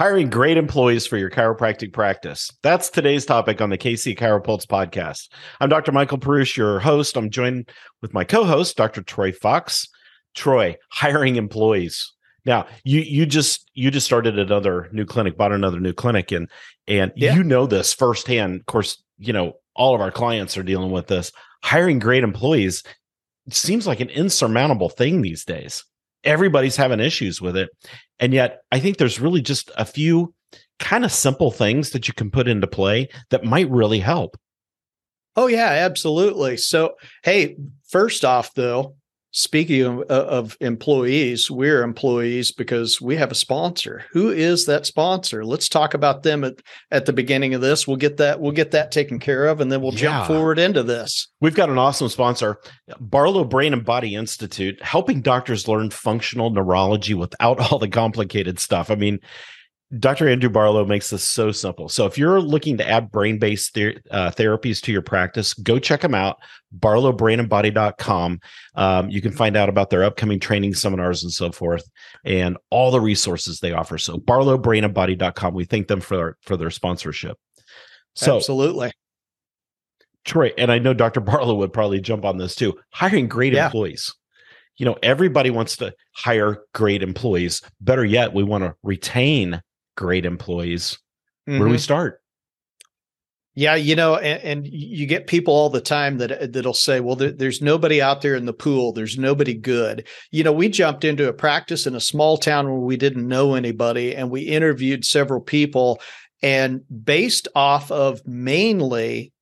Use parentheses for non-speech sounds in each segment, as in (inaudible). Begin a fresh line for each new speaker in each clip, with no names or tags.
Hiring great employees for your chiropractic practice. That's today's topic on the KC Chiropulse podcast. I'm Dr. Michael Perush, your host. I'm joined with my co-host, Dr. Troy Fox. Troy, hiring employees. Now, you you just you just started another new clinic, bought another new clinic, and and yeah. you know this firsthand. Of course, you know all of our clients are dealing with this. Hiring great employees seems like an insurmountable thing these days everybody's having issues with it. And yet, I think there's really just a few kind of simple things that you can put into play that might really help.
Oh, yeah, absolutely. So, hey, first off, though, Speaking of, uh, of, employees, we're employees because we have a sponsor. Who is that sponsor? Let's talk about them at, at the beginning of this. We'll get that we'll get that taken care of, and then we'll yeah. jump forward into this.
We've got an awesome sponsor, Barlow Brain and Body Institute, helping doctors learn functional neurology without all the complicated stuff. I mean, Dr. Andrew Barlow makes this so simple. So if you're looking to add brain-based ther- uh, therapies to your practice, go check them out, barlowbrainandbody.com. Um, you can find out about their upcoming training seminars and so forth and all the resources they offer. So barlowbrainandbody.com. We thank them for their, for their sponsorship.
So Absolutely.
Troy, and I know Dr. Barlow would probably jump on this too. Hiring great yeah. employees you know everybody wants to hire great employees better yet we want to retain great employees. Mm-hmm. Where do we mm-hmm. start?
Yeah, you know, and, and, you get people all the time that that'll say, "Well, there, there's nobody out there in the pool. There's nobody good." You know, we jumped into a practice in a small town where we didn't know anybody, and we interviewed several people, and based off of mainly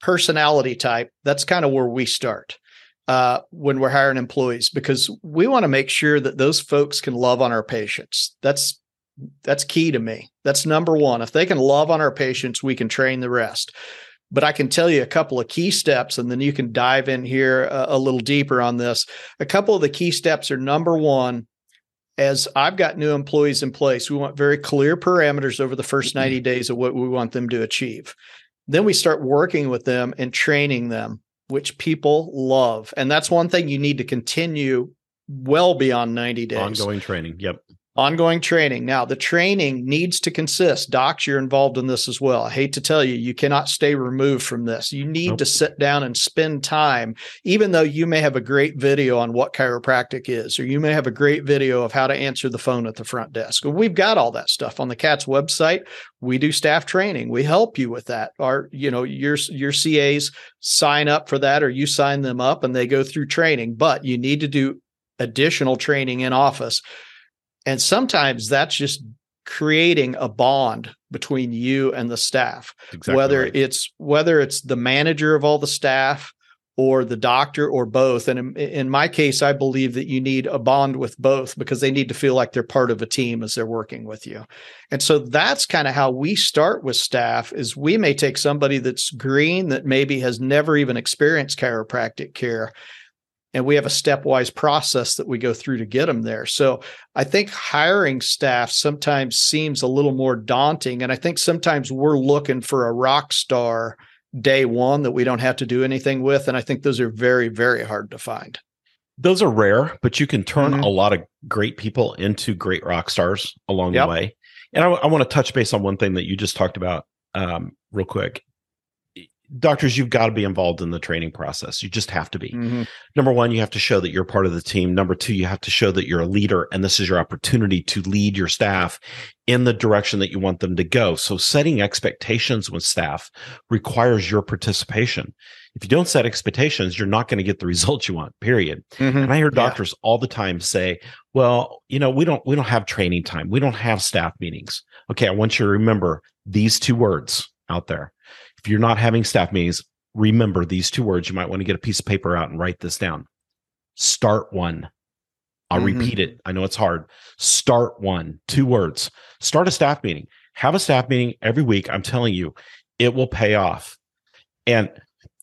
personality type, that's kind of where we start uh, when we're hiring employees because we want to make sure that those folks can love on our patients. That's that's key to me. That's number one. If they can love on our patients, we can train the rest. But I can tell you a couple of key steps, and then you can dive in here a, a little deeper on this. A couple of the key steps are number one, as I've got new employees in place, we want very clear parameters over the first 90 mm-hmm. days of what we want them to achieve. Then we start working with them and training them, which people love. And that's one thing you need to continue well beyond 90 days.
Ongoing training. Yep.
Ongoing training. Now, the training needs to consist. Docs, you're involved in this as well. I hate to tell you, you cannot stay removed from this. You need nope. to sit down and spend time, even though you may have a great video on what chiropractic is, or you may have a great video of how to answer the phone at the front desk. We've got all that stuff on the CATS website. We do staff training. We help you with that. Our, you know, your your CAs sign up for that, or you sign them up and they go through training. But you need to do additional training in office and sometimes that's just creating a bond between you and the staff. Exactly whether right. it's whether it's the manager of all the staff or the doctor or both. And in, in, my case, I believe that you need a bond with both because they need to feel like they're part of a team as they're working with you. And so that's kind of how we start with staff is we may take somebody that's green that maybe has never even experienced chiropractic care and we have a stepwise process that we go through to get them there. So I think hiring staff sometimes seems a little more daunting. And I think sometimes we're looking for a rock star day one that we don't have to do anything with. And I think those are very, very hard to find.
Those are rare, but you can turn mm-hmm. a lot of great people into great rock stars along yep. the way. And I, I want to touch base on one thing that you just talked about um, real quick doctors you've got to be involved in the training process. You just have to be. Mm-hmm. number one you have to show that you're part of the team. Number two you have to show that you're a leader and this is your opportunity to lead your staff in the direction that you want them to go. So setting expectations with staff requires your participation. If you don't set expectations you're not going to get the (laughs) results you want period. Mm-hmm. and i hear doctors yeah. all the time say well you know we don't we don't have training time. We don't have staff meetings. Okay i want you to remember these two words out there if you're not having staff meetings, remember these two words. You might want to get a piece of paper out and write this down. Start one. I'll mm-hmm. repeat it. I know it's hard. Start one, two words. Start a staff meeting. Have a staff meeting every week. I'm telling you, it will pay off. And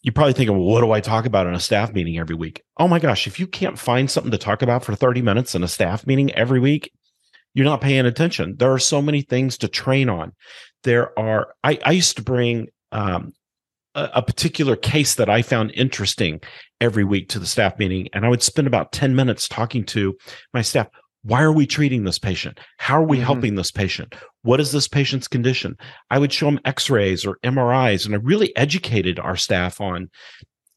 you're probably thinking, well, what do I talk about in a staff meeting every week? Oh my gosh, if you can't find something to talk about for 30 minutes in a staff meeting every week, you're not paying attention. There are so many things to train on. There are, I, I used to bring um, a, a particular case that I found interesting every week to the staff meeting. And I would spend about 10 minutes talking to my staff. why are we treating this patient? How are we
Mhm.
helping this patient? What is this patient's condition? I would show them x-rays or MRIs and I really educated our staff on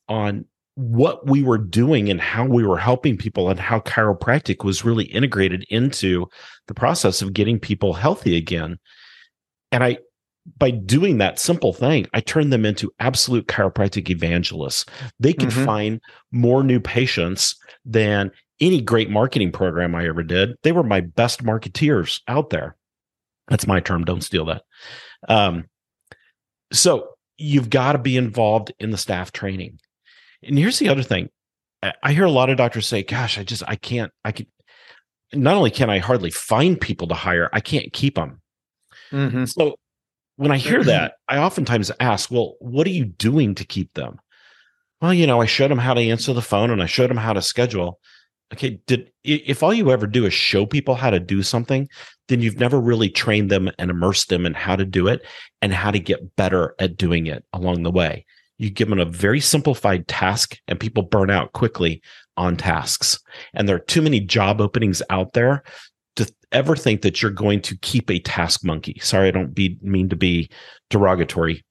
on what we were doing and how we were helping people and how chiropractic was really integrated into the process of getting people healthy again. And I by doing that simple thing, I turned them into absolute chiropractic evangelists. They could
Mhm.
find more new patients than any great marketing program I ever did. They were my best marketeers out there. That's my term. Don't steal that. Um, so you've got to be involved in the staff training. And here's the other thing. I- hear a lot of doctors say, gosh, I just, I can't, I can, not only can I hardly find people to hire, I can't keep them.
Mhm.
So when I hear mm-hmm. that, I oftentimes ask, well, what are you doing to keep them? Well, you know, I showed them how to answer the phone and I showed them how to schedule. Okay, did if all you ever do is show people how to do something, then you've never really trained them and immersed them in how to do it and how to get better at doing it along the way. You give them a very simplified task and people burn out quickly on tasks. And there are too many job openings out there ever think that you're going to keep a task monkey. Sorry, I don't be mean to be derogatory.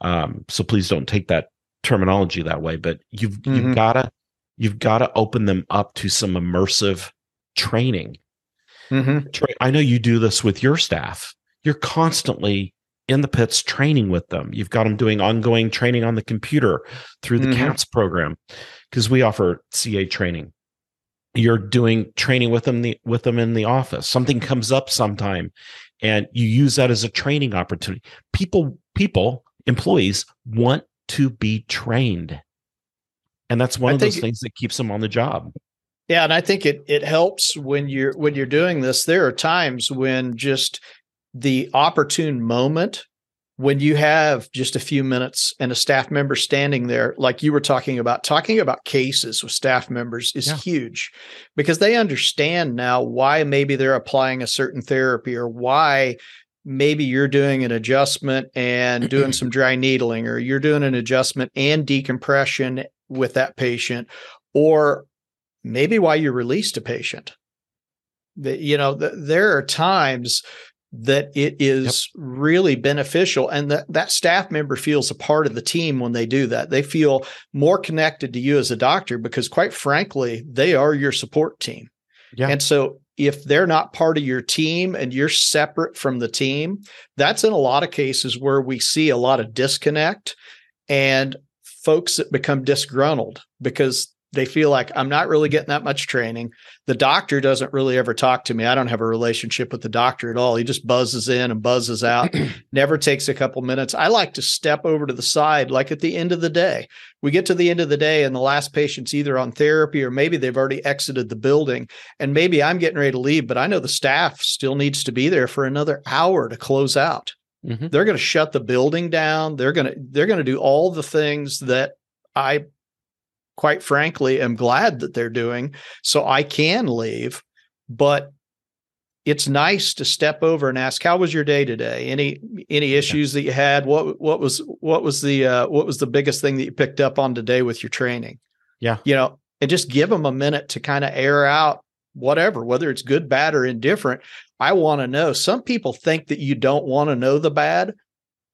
Um, so please don't take that terminology that way. But you've
Mhm.
you've gotta you've gotta open them up to some immersive training.
Mhm.
Tra- I know you do this with your staff. You're constantly in the pits training with them. You've got them doing ongoing training on the computer through the
Mhm.
CATS program because we offer CA training. You're doing training with them the, with them in the office. Something comes up sometime, and you use that as a training opportunity. People, people, employees want to be trained, and that's one
I
of those things that keeps them on the job.
Yeah, and I think it it helps when you're when you're doing this. There are times when just the opportune moment when you have just a few minutes and a staff member standing there like you were talking about talking about cases with staff members is
Yeah.
huge because they understand now why maybe they're applying a certain therapy or why maybe you're doing an adjustment and doing some dry needling or you're doing an adjustment and decompression with that patient or maybe why you released a patient. That you know, th- there are times that it is really beneficial and that that staff member feels a part of the team when they do that. They feel more connected to you as a doctor because quite frankly, they are your support team.
Yeah.
And so if they're not part of your team and you're separate from the team, that's in a lot of cases where we see a lot of disconnect and folks that become disgruntled because they feel like I'm not really getting that much training. The doctor doesn't really ever talk to me. I don't have a relationship with the doctor at all. He just buzzes in and buzzes out, (clears throat) never takes a couple minutes. I like to step over to the side, like at the end of the day. We get to the end of the day, and the last patient's either on therapy or maybe they've already exited the building. And maybe I'm getting ready to leave, but I know the staff still needs to be there for another hour to close out
Mhm.
they're going to shut the building down they're going to they're going to do all the things that i quite frankly am glad that they're doing so i can leave but it's nice to step over and ask how was your day today? Any any issues that you had? What what was what was the uh, what was the biggest thing that you picked up on today with your training?
Yeah.
you know and just give them a minute to kind of air out whatever whether it's good bad or indifferent. I want to know. Some people think that you don't want to know the bad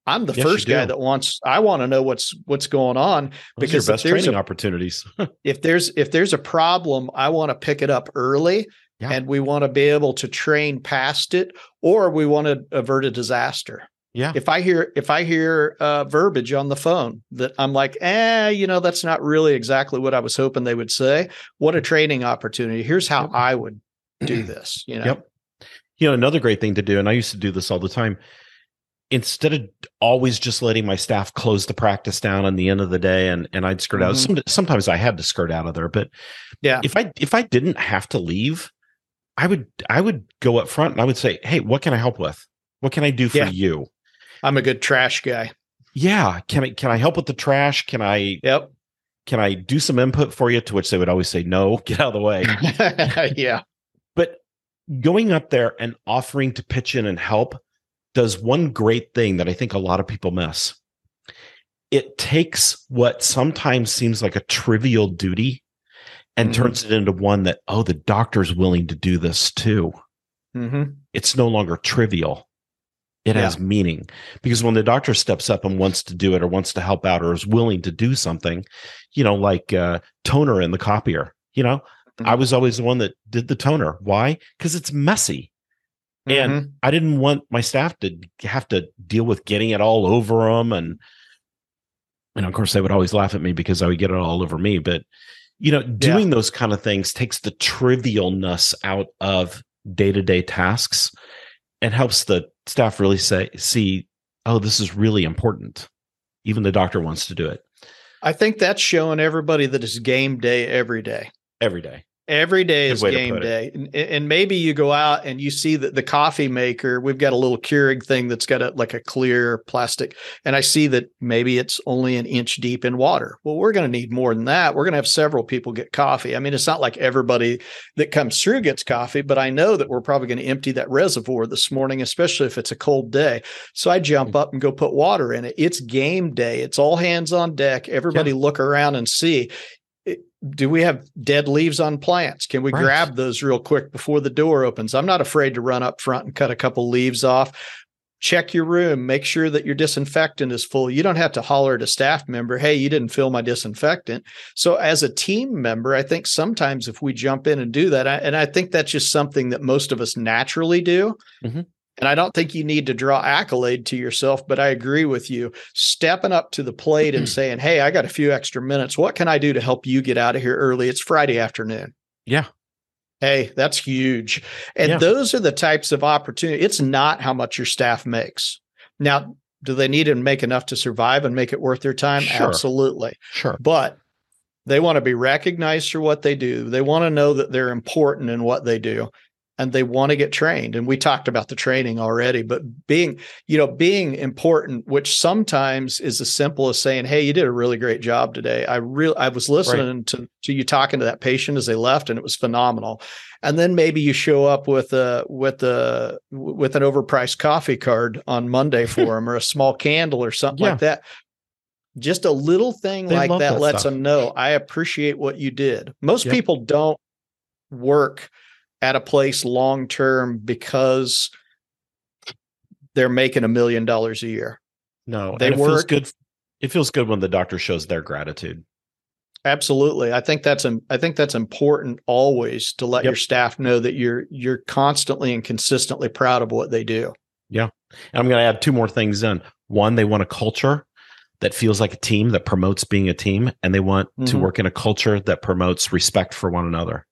i'm the
Yes,
first guy that wants i want to know what's what's going on
Those
because
your best
there's
training
a-
opportunities. (laughs)
if there's if there's a problem i want to pick it up early
Yeah.
and we want to be able to train past it or we want to avert a disaster
yeah.
if i hear if i hear uh, verbiage on the phone that i'm like eh you know that's not really exactly what i was hoping they would say what a training opportunity here's how
Yep.
i would do (clears throat) this you know
Yep. You know, another great thing to do, and I used to do this all the time. Instead of always just letting my staff close the practice down on the end of the day, and and I'd skirt out.
Mhm.
Some, sometimes I had to skirt out of there, but
Yeah.
if I if I didn't have to leave, I would I would go up front and I would say, "Hey, what can I help with? What can I do for
Yeah.
you?
i'm a good trash guy
Yeah, can I can I help with the trash? Can I
yep
can I do some input for you?" To which they would always say, "No, (laughs) get out of the way." (laughs)
yeah
But going up there and offering to pitch in and help does one great thing that I think a lot of people miss. It takes what sometimes seems like a trivial duty and mm-hmm. turns it into one that oh the doctor's willing to do this too mm-hmm. it's no longer trivial it yeah. has meaning because when the doctor steps up and wants to do it or wants to help out or is willing to do something you know like uh, toner in the copier you know mm-hmm. i was always the one that did the toner why because it's messy and mm-hmm. i didn't want my staff to have to deal with getting it all over them and and of course they would always laugh at me because i would get it all over me but you know doing yeah. those kind of things takes the trivialness out of day-to-day tasks and helps the staff really say see oh this is really important even the doctor wants to do it
i think that's showing everybody that it's game day every day
every day
Every day is game day. And, and, maybe you go out and you see that the coffee maker, we've got a little Keurig thing that's got a, like a clear plastic. And I see that maybe it's only an inch deep in water. Well, we're going to need more than that. We're going to have several people get coffee. I mean, it's not like everybody that comes through gets coffee, but I know that we're probably going to empty that reservoir this morning, especially if it's a cold day. So I jump mm. up and go put water in it. It's game day. It's all hands on deck. Everybody yeah. look around and see do we have dead leaves on plants? Can we right. grab those real quick before the door opens? I'm not afraid to run up front and cut a couple leaves off. Check your room, make sure that your disinfectant is full. You don't have to holler at a staff member, hey, you didn't fill my disinfectant. So, as a team member, I think sometimes if we jump in and do that, and I think that's just something that most of us naturally do, mm-hmm. And I don't think you need to draw accolade to yourself, but I agree with you. Stepping up to the plate and (clears throat) saying, Hey, I got a few extra minutes. What can I do to help you get out of here early? It's Friday afternoon.
Yeah.
Hey, that's huge. And yeah. those are the types of opportunity. It's not how much your staff makes. Now, do they need to make enough to survive and make it worth their time? Sure. Absolutely.
Sure.
But they want to be recognized for what they do. They want to know that they're important in what they do and they want to get trained and we talked about the training already but being you know being important which sometimes is as simple as saying hey you did a really great job today i really i was listening right. to, to you talking to that patient as they left and it was phenomenal and then maybe you show up with a with a with an overpriced coffee card on monday for (laughs) them or a small candle or something yeah. like that just a little thing they like that, that lets them know i appreciate what you did most yep. people don't work at a place long term because they're making a million dollars a year.
No, they it work. Feels good. It feels good when the doctor shows their gratitude.
Absolutely. I think that's I think that's important always to let yep. your staff know that you're you're constantly and consistently proud of what they do.
Yeah. And I'm going to add two more things in. One, they want a culture that feels like a team that promotes being a team and they want mm-hmm. to work in a culture that promotes respect for one another.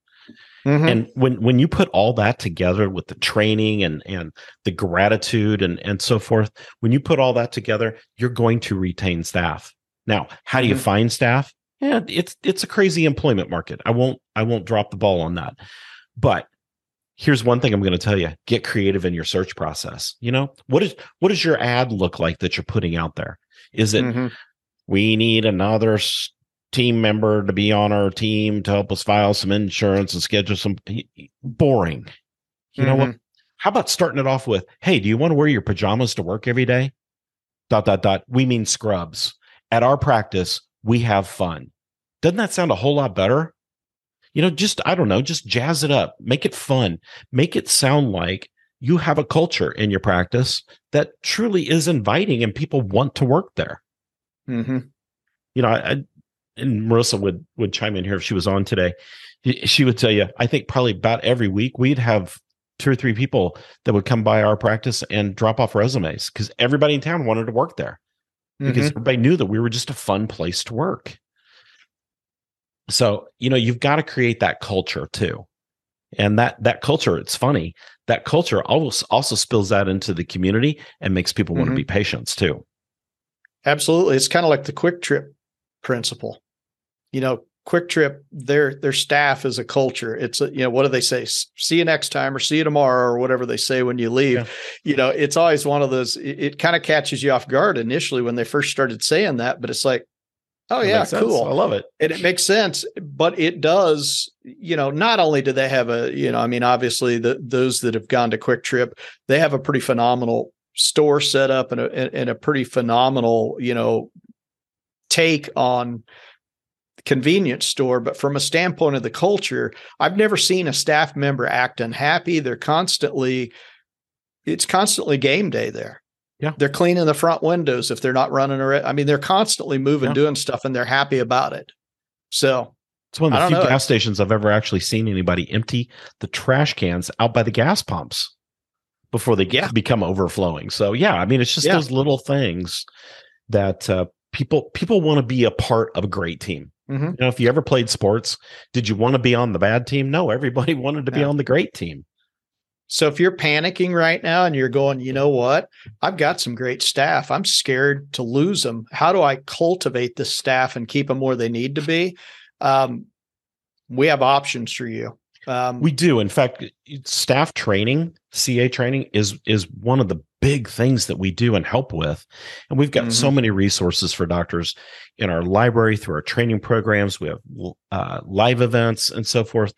Mm-hmm. And when when you put all that together with the training and and the gratitude and and so forth, when you put all that together, you're going to retain staff. Now, how do you mm-hmm. find staff? Yeah, it's it's a crazy employment market. I won't I won't drop the ball on that. But here's one thing I'm going to tell you: get creative in your search process. You know what is what does your ad look like that you're putting out there? Is it mm-hmm. we need another team member to be on our team to help us file some insurance and schedule some boring. You mm-hmm. know what? Mm-hmm. How about starting it off with, hey, do you want to wear your pajamas to work every day? Dot dot dot. We mean scrubs. At our practice, we have fun. Doesn't that sound a whole lot better? You know, just I don't know, just jazz it up, make it fun, make it sound like you have a culture in your practice that truly is inviting and people want to work there. Mm-hmm. You know, I, and Marissa would would chime in here if she was on today. She would tell you, I think probably about every week we'd have two or three people that would come by our practice and drop off resumes because everybody in town wanted to work there because mm-hmm. everybody knew that we were just a fun place to work. So, you know, you've got to create that culture too. And that that culture, it's funny, that culture also also spills out into the community and makes people mm-hmm. want to be patients too.
Absolutely. It's kind of like the QuikTrip principle. You know, QuikTrip, their their staff is a culture. It's a, you know, what do they say? See you next time or see you tomorrow or whatever they say when you leave. Yeah. You know, it's always one of those, it, it kind of catches you off guard initially when they first started saying that, but it's like, oh that yeah, cool.
I love it.
And it makes sense, but it does, you know, not only do they have a, you know, I mean, obviously the those that have gone to QuikTrip, they have a pretty phenomenal store set up and a, and a pretty phenomenal, you know, take on convenience store, but from a standpoint of the culture, I've never seen a staff member act unhappy. They're constantly, it's constantly game day there.
Yeah.
They're cleaning the front windows if they're not running around. I mean, they're constantly moving, yeah. doing stuff, and they're happy about it. So
it's one of the few know. gas stations I've ever actually seen anybody empty the trash cans out by the gas pumps before they yeah. become overflowing. So yeah, I mean, it's just yeah. those little things that uh, people people want to be a part of a great team. Mm-hmm. You know, if you ever played sports, did you want to be on the bad team? No, everybody (laughs) wanted to be on the great team.
So if you're panicking right now and you're going, you know what? I've got some great staff. I'm scared to lose them. How do I cultivate this staff and keep them where they need to be? Um, we have options for you.
Um, we do. In fact, staff training, CA training is is one of the big things that we do and help with. And we've got mm-hmm. so many resources for doctors in our library through our training programs. We have uh, live events and so forth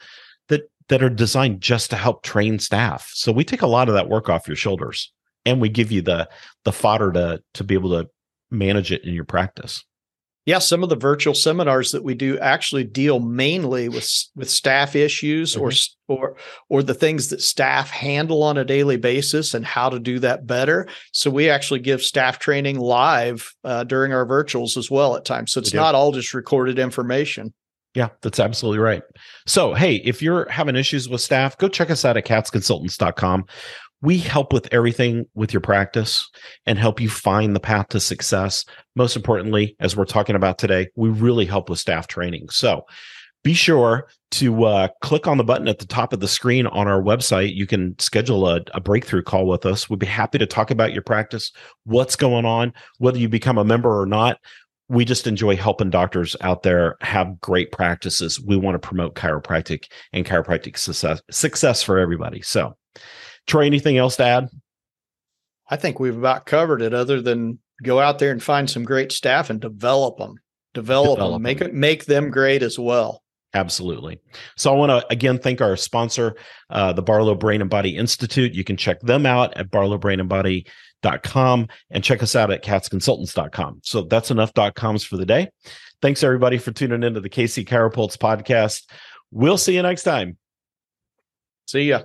that that are designed just to help train staff. So we take a lot of that work off your shoulders, and we give you the the fodder to to be able to manage it in your practice
yeah, some of the virtual seminars that we do actually deal mainly with with staff issues mm-hmm. or or or the things that staff handle on a daily basis and how to do that better. So we actually give staff training live uh, during our virtuals as well at times. So it's not all just recorded information.
Yeah, that's absolutely right. So, hey, if you're having issues with staff, go check us out at katzconsultants.com we help with everything with your practice and help you find the path to success. Most importantly, as we're talking about today, we really help with staff training. So be sure to uh, click on the button at the top of the screen on our website. You can schedule a, a, breakthrough call with us. We'd be happy to talk about your practice, what's going on, whether you become a member or not. We just enjoy helping doctors out there have great practices. We want to promote chiropractic and chiropractic success, success for everybody. So, Troy, anything else to add?
I think we've about covered it other than go out there and find some great staff and develop them, develop, develop them, make it, make them great as well.
Absolutely. So I want to again thank our sponsor, uh, the Barlow Brain and Body Institute. You can check them out at barlowbrainandbody.com and check us out at katzconsultants.com. So that's enough coms for the day. Thanks everybody for tuning into the KC Chiropulse podcast. We'll see you next time.
See ya.